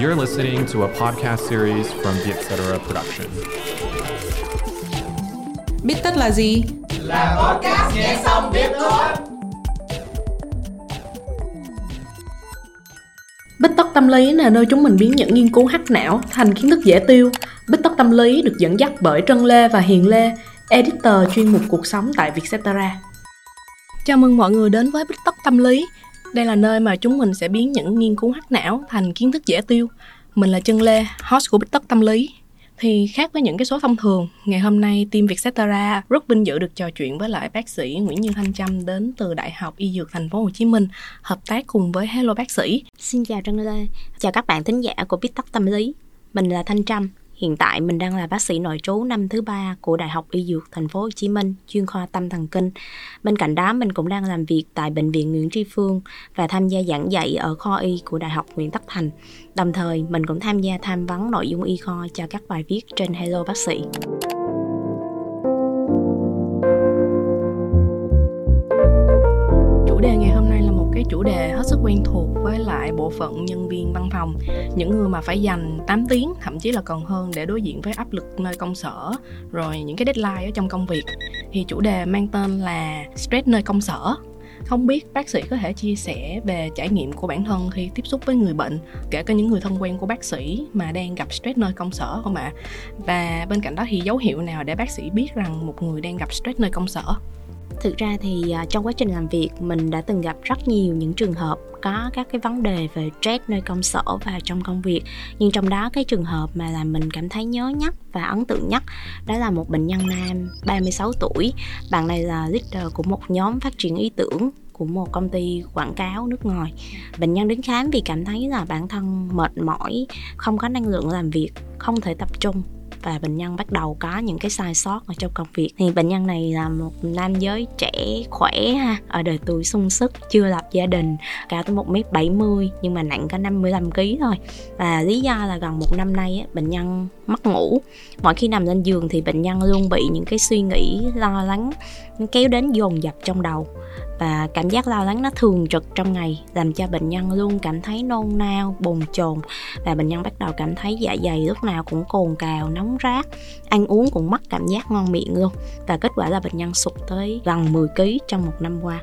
You're listening to a podcast series from the Etc. Production. Biết tất là gì? Là podcast nghe xong biết thôi. Bích tất tâm lý là nơi chúng mình biến những nghiên cứu hắc não thành kiến thức dễ tiêu. Bích tất tâm lý được dẫn dắt bởi Trân Lê và Hiền Lê, editor chuyên mục cuộc sống tại Vietcetera. Chào mừng mọi người đến với Bích tất tâm lý. Đây là nơi mà chúng mình sẽ biến những nghiên cứu hắc não thành kiến thức dễ tiêu. Mình là Trân Lê, host của Bích tất tâm lý. Thì khác với những cái số thông thường, ngày hôm nay team Vietcetera rất vinh dự được trò chuyện với lại bác sĩ Nguyễn Như Thanh Trâm đến từ Đại học Y Dược Thành phố Hồ Chí Minh, hợp tác cùng với Hello bác sĩ. Xin chào Trân Lê, chào các bạn thính giả của Bích Tất Tâm Lý. Mình là Thanh Trâm, Hiện tại mình đang là bác sĩ nội trú năm thứ ba của Đại học Y Dược Thành phố Hồ Chí Minh, chuyên khoa tâm thần kinh. Bên cạnh đó mình cũng đang làm việc tại bệnh viện Nguyễn Tri Phương và tham gia giảng dạy ở kho y của Đại học Nguyễn Tất Thành. Đồng thời mình cũng tham gia tham vấn nội dung y kho cho các bài viết trên Hello bác sĩ. Chủ đề hết sức quen thuộc với lại bộ phận nhân viên văn phòng. Những người mà phải dành 8 tiếng, thậm chí là còn hơn để đối diện với áp lực nơi công sở, rồi những cái deadline ở trong công việc. Thì chủ đề mang tên là stress nơi công sở. Không biết bác sĩ có thể chia sẻ về trải nghiệm của bản thân khi tiếp xúc với người bệnh, kể cả những người thân quen của bác sĩ mà đang gặp stress nơi công sở không ạ? Và bên cạnh đó thì dấu hiệu nào để bác sĩ biết rằng một người đang gặp stress nơi công sở? Thực ra thì à, trong quá trình làm việc, mình đã từng gặp rất nhiều những trường hợp có các cái vấn đề về stress nơi công sở và trong công việc. Nhưng trong đó cái trường hợp mà làm mình cảm thấy nhớ nhất và ấn tượng nhất đó là một bệnh nhân nam 36 tuổi. Bạn này là leader của một nhóm phát triển ý tưởng của một công ty quảng cáo nước ngoài. Bệnh nhân đến khám vì cảm thấy là bản thân mệt mỏi, không có năng lượng làm việc, không thể tập trung và bệnh nhân bắt đầu có những cái sai sót ở trong công việc. Thì bệnh nhân này là một nam giới trẻ, khỏe ha, ở đời tuổi sung sức, chưa lập gia đình, cao tới một m 70 nhưng mà nặng có 55 kg thôi. Và lý do là gần một năm nay bệnh nhân mất ngủ. Mỗi khi nằm lên giường thì bệnh nhân luôn bị những cái suy nghĩ lo lắng, kéo đến dồn dập trong đầu và cảm giác lo lắng nó thường trực trong ngày, làm cho bệnh nhân luôn cảm thấy nôn nao, bồn chồn. Và bệnh nhân bắt đầu cảm thấy dạ dày, lúc nào cũng cồn cào, nóng rát. Ăn uống cũng mất cảm giác ngon miệng luôn. Và kết quả là bệnh nhân sụt tới gần 10 kg trong một năm qua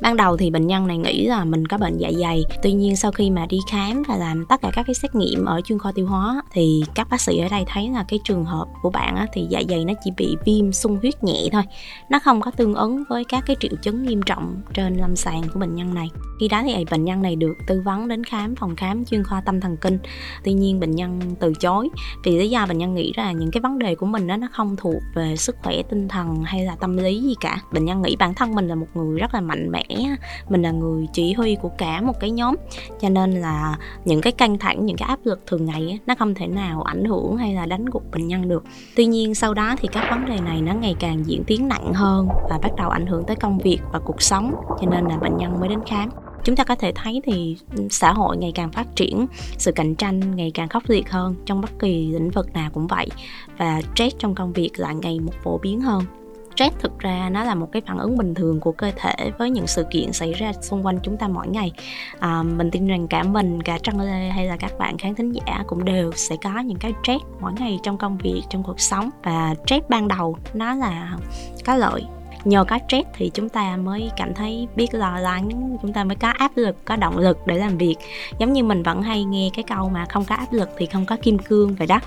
ban đầu thì bệnh nhân này nghĩ là mình có bệnh dạ dày. Tuy nhiên sau khi mà đi khám và làm tất cả các cái xét nghiệm ở chuyên khoa tiêu hóa thì các bác sĩ ở đây thấy là cái trường hợp của bạn á, thì dạ dày nó chỉ bị viêm sung huyết nhẹ thôi. Nó không có tương ứng với các cái triệu chứng nghiêm trọng trên lâm sàng của bệnh nhân này. Khi đó thì bệnh nhân này được tư vấn đến khám phòng khám chuyên khoa tâm thần kinh. Tuy nhiên bệnh nhân từ chối. Vì lý do bệnh nhân nghĩ là những cái vấn đề của mình đó nó không thuộc về sức khỏe tinh thần hay là tâm lý gì cả. Bệnh nhân nghĩ bản thân mình là một người rất là mạnh mẽ mình là người chỉ huy của cả một cái nhóm. Cho nên là những cái căng thẳng, những cái áp lực thường ngày nó không thể nào ảnh hưởng hay là đánh gục bệnh nhân được. Tuy nhiên sau đó thì các vấn đề này nó ngày càng diễn tiến nặng hơn và bắt đầu ảnh hưởng tới công việc và cuộc sống, cho nên là bệnh nhân mới đến khám. Chúng ta có thể thấy thì xã hội ngày càng phát triển, sự cạnh tranh ngày càng khốc liệt hơn trong bất kỳ lĩnh vực nào cũng vậy và stress trong công việc lại ngày một phổ biến hơn stress thực ra nó là một cái phản ứng bình thường của cơ thể với những sự kiện xảy ra xung quanh chúng ta mỗi ngày. À, mình tin rằng cả mình cả trăng lê hay là các bạn khán thính giả cũng đều sẽ có những cái stress mỗi ngày trong công việc trong cuộc sống. Và stress ban đầu nó là có lợi nhờ có stress thì chúng ta mới cảm thấy biết lo lắng, chúng ta mới có áp lực, có động lực để làm việc. Giống như mình vẫn hay nghe cái câu mà không có áp lực thì không có kim cương vậy đó.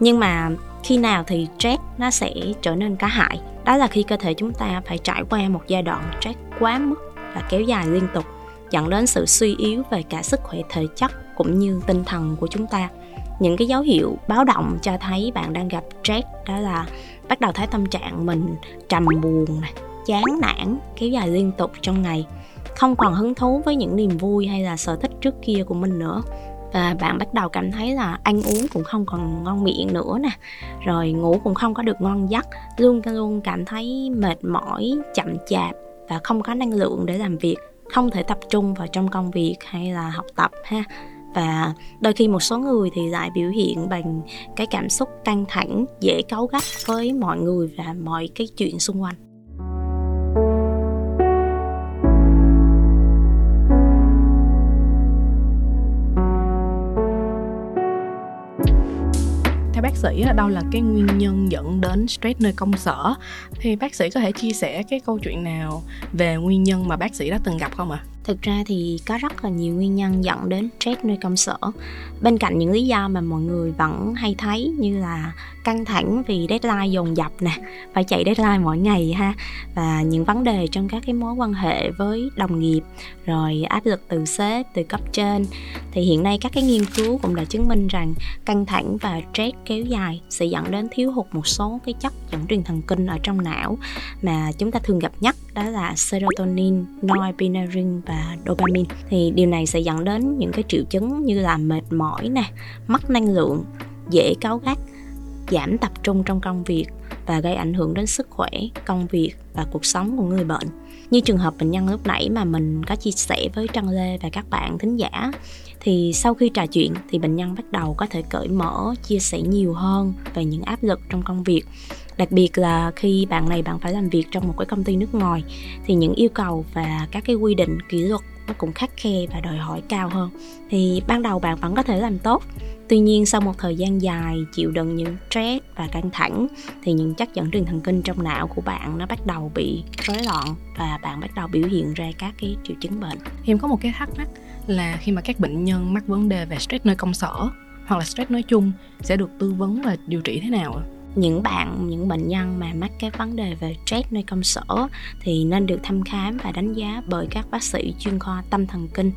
Nhưng mà khi nào thì stress nó sẽ trở nên có hại? Đó là khi cơ thể chúng ta phải trải qua một giai đoạn stress quá mức và kéo dài liên tục, dẫn đến sự suy yếu về cả sức khỏe thể chất cũng như tinh thần của chúng ta. Những cái dấu hiệu báo động cho thấy bạn đang gặp stress đó là bắt đầu thấy tâm trạng mình trầm buồn này, chán nản, kéo dài liên tục trong ngày. Không còn hứng thú với những niềm vui hay là sở thích trước kia của mình nữa. Và bạn bắt đầu cảm thấy là ăn uống cũng không còn ngon miệng nữa nè, rồi ngủ cũng không có được ngon giấc, luôn luôn cảm thấy mệt mỏi, chậm chạp và không có năng lượng để làm việc, không thể tập trung vào trong công việc hay là học tập ha và đôi khi một số người thì lại biểu hiện bằng cái cảm xúc căng thẳng, dễ cáu gắt với mọi người và mọi cái chuyện xung quanh theo bác sĩ đâu là cái nguyên nhân dẫn đến stress nơi công sở thì bác sĩ có thể chia sẻ cái câu chuyện nào về nguyên nhân mà bác sĩ đã từng gặp không ạ? À? Thực ra thì có rất là nhiều nguyên nhân dẫn đến stress nơi công sở. Bên cạnh những lý do mà mọi người vẫn hay thấy như là căng thẳng vì deadline dồn dập nè, phải chạy deadline mỗi ngày ha, và những vấn đề trong các cái mối quan hệ với đồng nghiệp, rồi áp lực từ sếp, từ cấp trên, thì hiện nay các cái nghiên cứu cũng đã chứng minh rằng căng thẳng và stress kéo dài sẽ dẫn đến thiếu hụt một số cái chất dẫn truyền thần kinh ở trong não mà chúng ta thường gặp nhất đó là serotonin, norepinephrine và dopamine. Thì điều này sẽ dẫn đến những cái triệu chứng như là mệt mỏi nè mất năng lượng dễ cáu gắt giảm tập trung trong công việc và gây ảnh hưởng đến sức khỏe công việc và cuộc sống của người bệnh. Như trường hợp bệnh nhân lúc nãy mà mình có chia sẻ với Trang Lê và các bạn thính giả thì sau khi trò chuyện thì bệnh nhân bắt đầu có thể cởi mở chia sẻ nhiều hơn về những áp lực trong công việc đặc biệt là khi bạn này bạn phải làm việc trong một cái công ty nước ngoài, thì những yêu cầu và các cái quy định, kỷ luật nó cũng khắc khe và đòi hỏi cao hơn thì ban đầu bạn vẫn có thể làm tốt, tuy nhiên sau một thời gian dài chịu đựng những stress và căng thẳng, thì những chất dẫn truyền thần kinh trong não của bạn nó bắt đầu bị rối loạn và bạn bắt đầu biểu hiện ra các cái triệu chứng bệnh em có một cái thắc mắc là khi mà các bệnh nhân mắc vấn đề về stress nơi công sở hoặc là stress nói chung sẽ được tư vấn và điều trị thế nào ạ? Những bạn, những bệnh nhân mà mắc các vấn đề về stress nơi công sở thì nên được thăm khám và đánh giá bởi các bác sĩ chuyên khoa tâm thần kinh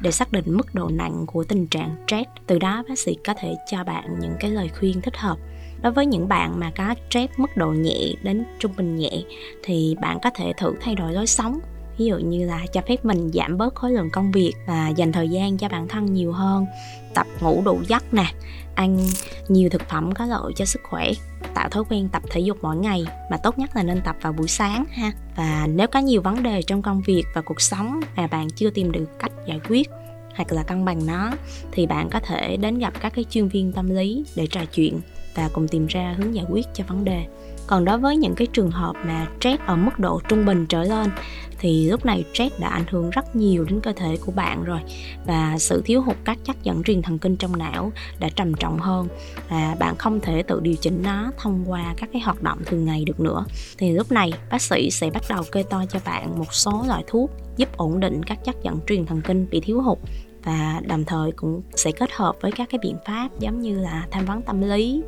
để xác định mức độ nặng của tình trạng stress. Từ đó, bác sĩ có thể cho bạn những cái lời khuyên thích hợp. Đối với những bạn mà có stress mức độ nhẹ đến trung bình nhẹ thì bạn có thể thử thay đổi lối sống. Ví dụ như là cho phép mình giảm bớt khối lượng công việc và dành thời gian cho bản thân nhiều hơn, tập ngủ đủ giấc nè ăn nhiều thực phẩm có lợi cho sức khỏe, tạo thói quen tập thể dục mỗi ngày mà tốt nhất là nên tập vào buổi sáng ha. Và nếu có nhiều vấn đề trong công việc và cuộc sống mà bạn chưa tìm được cách giải quyết hoặc là cân bằng nó, thì bạn có thể đến gặp các cái chuyên viên tâm lý để trò chuyện và cùng tìm ra hướng giải quyết cho vấn đề còn đối với những cái trường hợp mà stress ở mức độ trung bình trở lên, thì lúc này stress đã ảnh hưởng rất nhiều đến cơ thể của bạn rồi. Và sự thiếu hụt các chất dẫn truyền thần kinh trong não đã trầm trọng hơn. Và bạn không thể tự điều chỉnh nó thông qua các cái hoạt động thường ngày được nữa. Thì lúc này, bác sĩ sẽ bắt đầu kê toa cho bạn một số loại thuốc giúp ổn định các chất dẫn truyền thần kinh bị thiếu hụt. Và đồng thời cũng sẽ kết hợp với các cái biện pháp giống như là tham vấn tâm lý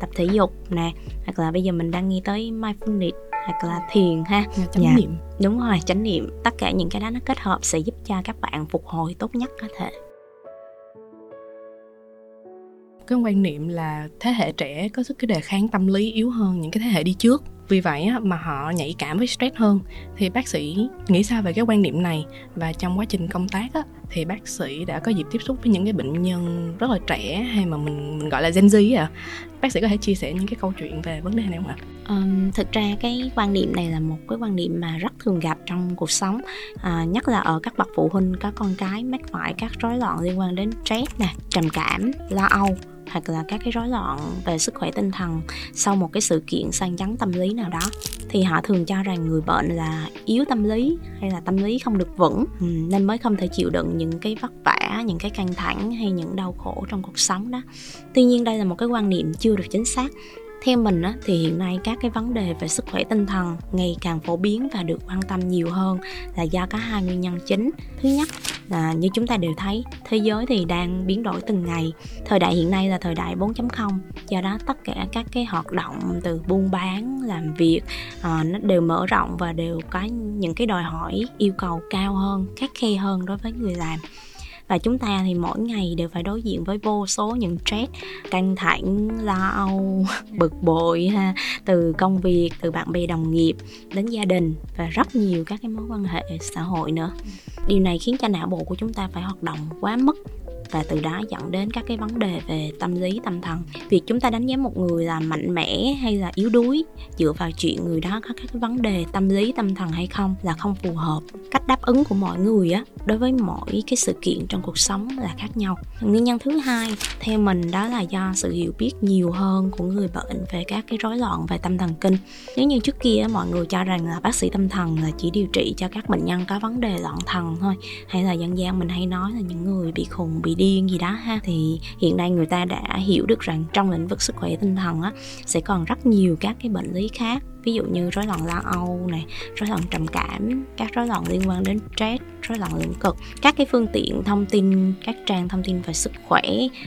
tập thể dục nè hoặc là bây giờ mình đang nghĩ tới mindfulness hoặc là thiền ha. Chánh dạ. niệm. Đúng rồi chánh niệm. Tất cả những cái đó nó kết hợp sẽ giúp cho các bạn phục hồi tốt nhất có thể. Cái quan niệm là thế hệ trẻ có sức cái đề kháng tâm lý yếu hơn những cái thế hệ đi trước. Vì vậy mà họ nhạy cảm với stress hơn. Thì bác sĩ nghĩ sao về cái quan niệm này? Và trong quá trình công tác á, thì bác sĩ đã có dịp tiếp xúc với những cái bệnh nhân rất là trẻ hay mà mình mình gọi là Gen Z à bác sĩ có thể chia sẻ những cái câu chuyện về vấn đề này không ạ? Um, thực ra cái quan niệm này là một cái quan niệm mà rất thường gặp trong cuộc sống à, nhất là ở các bậc phụ huynh có con cái mắc phải các rối loạn liên quan đến stress nè trầm cảm lo âu hoặc là các cái rối loạn về sức khỏe tinh thần sau một cái sự kiện sang chấn tâm lý nào đó, thì họ thường cho rằng người bệnh là yếu tâm lý hay là tâm lý không được vững. Ừ, nên mới không thể chịu đựng những cái vất vả, những cái căng thẳng hay những đau khổ trong cuộc sống đó. Tuy nhiên đây là một cái quan niệm chưa được chính xác theo mình á, thì hiện nay các cái vấn đề về sức khỏe tinh thần ngày càng phổ biến và được quan tâm nhiều hơn là do có hai nguyên nhân chính. Thứ nhất là như chúng ta đều thấy thế giới thì đang biến đổi từng ngày. Thời đại hiện nay là thời đại 4.0 do đó tất cả các cái hoạt động từ buôn bán làm việc à, nó đều mở rộng và đều có những cái đòi hỏi yêu cầu cao hơn khắc khe hơn đối với người làm và chúng ta thì mỗi ngày đều phải đối diện với vô số những stress, căng thẳng, lo âu, bực bội ha, từ công việc, từ bạn bè, đồng nghiệp, đến gia đình và rất nhiều các cái mối quan hệ xã hội nữa. Điều này khiến cho não bộ của chúng ta phải hoạt động quá mức và từ đó dẫn đến các cái vấn đề về tâm lý, tâm thần. Việc chúng ta đánh giá một người là mạnh mẽ hay là yếu đuối dựa vào chuyện người đó có các cái vấn đề tâm lý, tâm thần hay không là không phù hợp. Cách đáp ứng của mọi người á, đối với mỗi cái sự kiện trong cuộc sống là khác nhau. Nguyên nhân thứ hai, theo mình đó là do sự hiểu biết nhiều hơn của người bệnh về các cái rối loạn về tâm thần kinh. Nếu như trước kia mọi người cho rằng là bác sĩ tâm thần là chỉ điều trị cho các bệnh nhân có vấn đề loạn thần thôi, hay là dân gian mình hay nói là những người bị khùng, bị điên gì đó ha. Thì hiện nay người ta đã hiểu được rằng trong lĩnh vực sức khỏe tinh thần á, sẽ còn rất nhiều các cái bệnh lý khác. Ví dụ như rối loạn lo âu này, rối loạn trầm cảm, các rối loạn liên quan đến stress, rối loạn lưỡng cực. Các cái phương tiện thông tin, các trang thông tin về sức khỏe,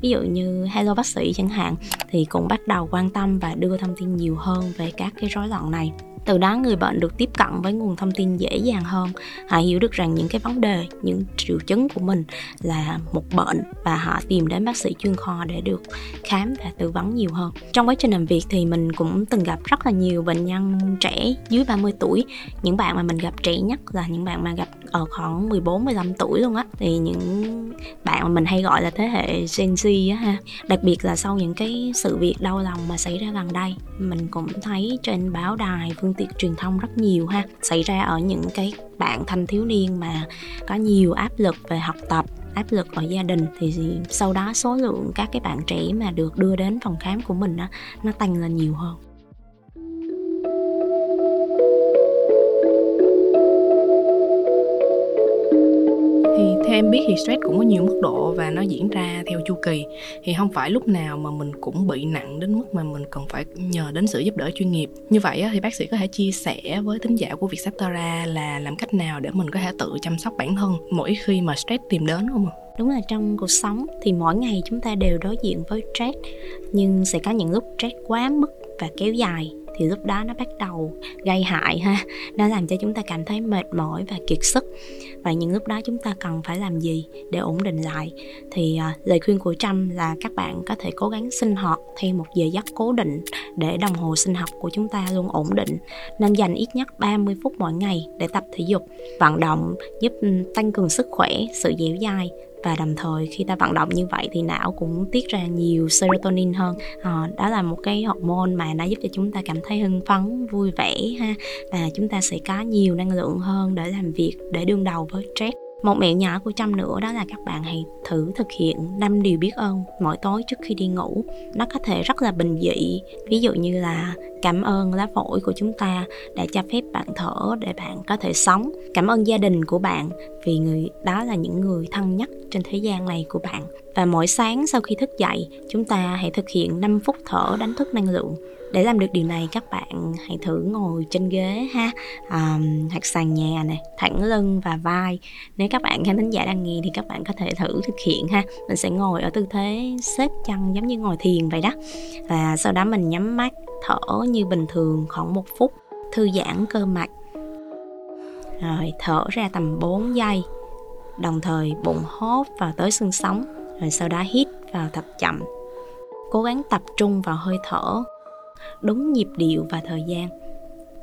ví dụ như hello bác sĩ chẳng hạn, thì cũng bắt đầu quan tâm và đưa thông tin nhiều hơn về các cái rối loạn này từ đó người bệnh được tiếp cận với nguồn thông tin dễ dàng hơn. Họ hiểu được rằng những cái vấn đề, những triệu chứng của mình là một bệnh và họ tìm đến bác sĩ chuyên khoa để được khám và tư vấn nhiều hơn. Trong quá trình làm việc thì mình cũng từng gặp rất là nhiều bệnh nhân trẻ dưới 30 tuổi. Những bạn mà mình gặp trẻ nhất là những bạn mà gặp ở khoảng 14 15 tuổi luôn á. Thì những bạn mà mình hay gọi là thế hệ Gen Z á ha. Đặc biệt là sau những cái sự việc đau lòng mà xảy ra gần đây, mình cũng thấy trên báo đài, phương tiện truyền thông rất nhiều ha. Xảy ra ở những cái bạn thanh thiếu niên mà có nhiều áp lực về học tập, áp lực ở gia đình. Thì sau đó số lượng các cái bạn trẻ mà được đưa đến phòng khám của mình đó nó tăng lên nhiều hơn. Theo em biết thì stress cũng có nhiều mức độ và nó diễn ra theo chu kỳ. Thì không phải lúc nào mà mình cũng bị nặng đến mức mà mình cần phải nhờ đến sự giúp đỡ chuyên nghiệp. Như vậy thì bác sĩ có thể chia sẻ với thính giả của Vietcetera là làm cách nào để mình có thể tự chăm sóc bản thân mỗi khi mà stress tìm đến không ạ? đúng là trong cuộc sống thì mỗi ngày chúng ta đều đối diện với stress, nhưng sẽ có những lúc stress quá mức và kéo dài thì lúc đó nó bắt đầu gây hại ha. Nó làm cho chúng ta cảm thấy mệt mỏi và kiệt sức. Và những lúc đó chúng ta cần phải làm gì để ổn định lại? Thì uh, lời khuyên của trâm là các bạn có thể cố gắng sinh hoạt theo một giờ giấc cố định để đồng hồ sinh học của chúng ta luôn ổn định. Nên dành ít nhất 30 phút mỗi ngày để tập thể dục. Vận động giúp ừ, tăng cường sức khỏe sự dẻo dai và đồng thời khi ta vận động như vậy thì não cũng tiết ra nhiều serotonin hơn. À, đó là một cái hormone mà nó giúp cho chúng ta cảm thấy hưng phấn vui vẻ ha. Và chúng ta sẽ có nhiều năng lượng hơn để làm việc để đương đầu với stress một mẹo nhỏ của Trâm nữa đó là các bạn hãy thử thực hiện năm điều biết ơn mỗi tối trước khi đi ngủ. Nó có thể rất là bình dị, ví dụ như là cảm ơn lá phổi của chúng ta đã cho phép bạn thở để bạn có thể sống. Cảm ơn gia đình của bạn vì người đó là những người thân nhất trên thế gian này của bạn. Và mỗi sáng sau khi thức dậy, chúng ta hãy thực hiện 5 phút thở đánh thức năng lượng. Để làm được điều này các bạn hãy thử ngồi trên ghế ha. À, hoặc sàn nhà này thẳng lưng và vai. Nếu các bạn khán thính giả đang nghe thì các bạn có thể thử thực hiện ha. Mình sẽ ngồi ở tư thế xếp chân giống như ngồi thiền vậy đó. Và sau đó mình nhắm mắt thở như bình thường khoảng một phút thư giãn cơ mặt. Rồi thở ra tầm 4 giây. Đồng thời bụng hốt vào tới xương sống rồi sau đó hít vào thật chậm, cố gắng tập trung vào hơi thở, đúng nhịp điệu và thời gian.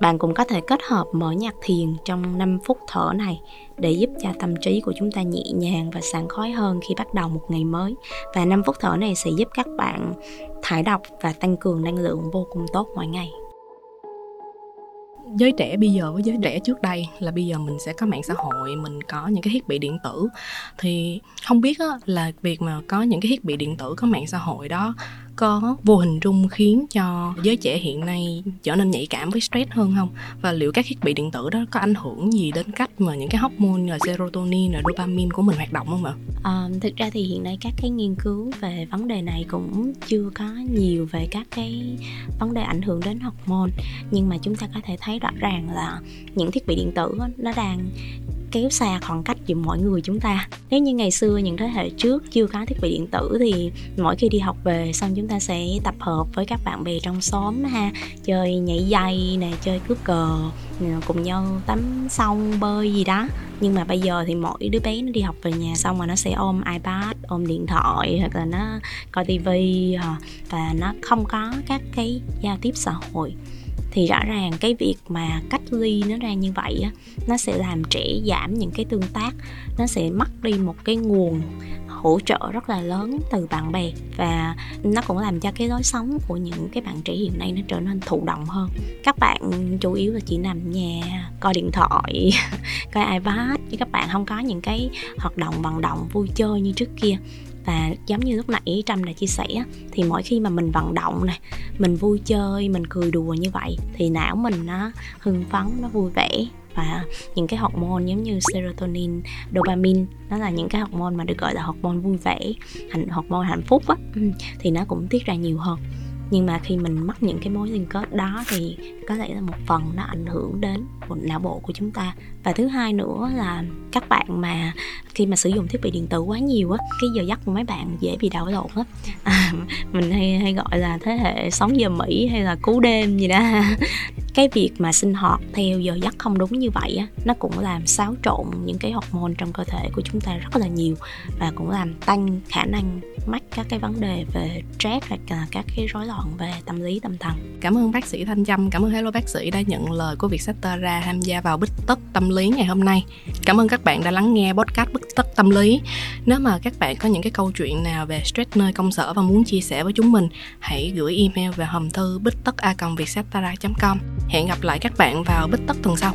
Bạn cũng có thể kết hợp mở nhạc thiền trong 5 phút thở này để giúp cho tâm trí của chúng ta nhẹ nhàng và sảng khoái hơn khi bắt đầu một ngày mới. Và 5 phút thở này sẽ giúp các bạn thải độc và tăng cường năng lượng vô cùng tốt mỗi ngày giới trẻ bây giờ với giới trẻ trước đây là bây giờ mình sẽ có mạng xã hội mình có những cái thiết bị điện tử. Thì không biết á, là việc mà có những cái thiết bị điện tử có mạng xã hội đó có vô hình trung khiến cho giới trẻ hiện nay trở nên nhạy cảm với stress hơn không và liệu các thiết bị điện tử đó có ảnh hưởng gì đến cách mà những cái hormone là serotonin là dopamine của mình hoạt động không ạ? À, thực ra thì hiện nay các cái nghiên cứu về vấn đề này cũng chưa có nhiều về các cái vấn đề ảnh hưởng đến hormone nhưng mà chúng ta có thể thấy rõ ràng là những thiết bị điện tử nó đang kéo xa khoảng cách giữa mọi người chúng ta. Nếu như ngày xưa những thế hệ trước chưa có thiết bị điện tử thì mỗi khi đi học về xong chúng ta sẽ tập hợp với các bạn bè trong xóm ha. Chơi nhảy dây nè, chơi cướp cờ cùng nhau tắm sông bơi gì đó. Nhưng mà bây giờ thì mỗi đứa bé nó đi học về nhà xong mà nó sẽ ôm ipad, ôm điện thoại hoặc là nó coi tivi ờ, và nó không có các cái giao tiếp xã hội thì rõ ràng cái việc mà cách ly nó ra như vậy á, nó sẽ làm trẻ giảm những cái tương tác, nó sẽ mất đi một cái nguồn hỗ trợ rất là lớn từ bạn bè và nó cũng làm cho cái lối sống của những cái bạn trẻ hiện nay nó trở nên thụ động hơn. Các bạn chủ yếu là chỉ nằm nhà, coi điện thoại, coi ipad, chứ các bạn không có những cái hoạt động vận động vui chơi như trước kia và giống như lúc nãy trâm đã chia sẻ thì mỗi khi mà mình vận động này mình vui chơi, mình cười đùa như vậy, thì não mình nó hưng phấn, nó vui vẻ. Và những cái hormone giống như serotonin, dopamine, nó là những cái hormone mà được gọi là hormone vui vẻ hành hormone hạnh phúc á ừ, thì nó cũng tiết ra nhiều hơn. Nhưng mà khi mình mắc những cái mối liên kết đó thì có lẽ là một phần nó ảnh hưởng đến não bộ của chúng ta. Và thứ hai nữa là các bạn mà khi mà sử dụng thiết bị điện tử quá nhiều á cái giờ giấc của mấy bạn dễ bị đảo lộn á. À, mình hay hay gọi là thế hệ sống giờ mỹ hay là cú đêm gì đó. Cái việc mà sinh hoạt theo giờ giấc không đúng như vậy á nó cũng làm xáo trộn những cái hormone trong cơ thể của chúng ta rất là nhiều và cũng làm tăng khả năng mắc các cái vấn đề về stress hoặc là các cái rối loạn về tâm lý tâm thần. Cảm ơn bác sĩ thanh trâm cảm ơn hello bác sĩ đã nhận lời của Vietcetera tham gia vào bích tất tâm lý ngày hôm nay. Cảm ơn các bạn đã lắng nghe podcast bích tất tâm lý. Nếu mà các bạn có những cái câu chuyện nào về stress nơi công sở và muốn chia sẻ với chúng mình, hãy gửi email về hòm thư bích tất a com. Hẹn gặp lại các bạn vào bích tất tuần sau.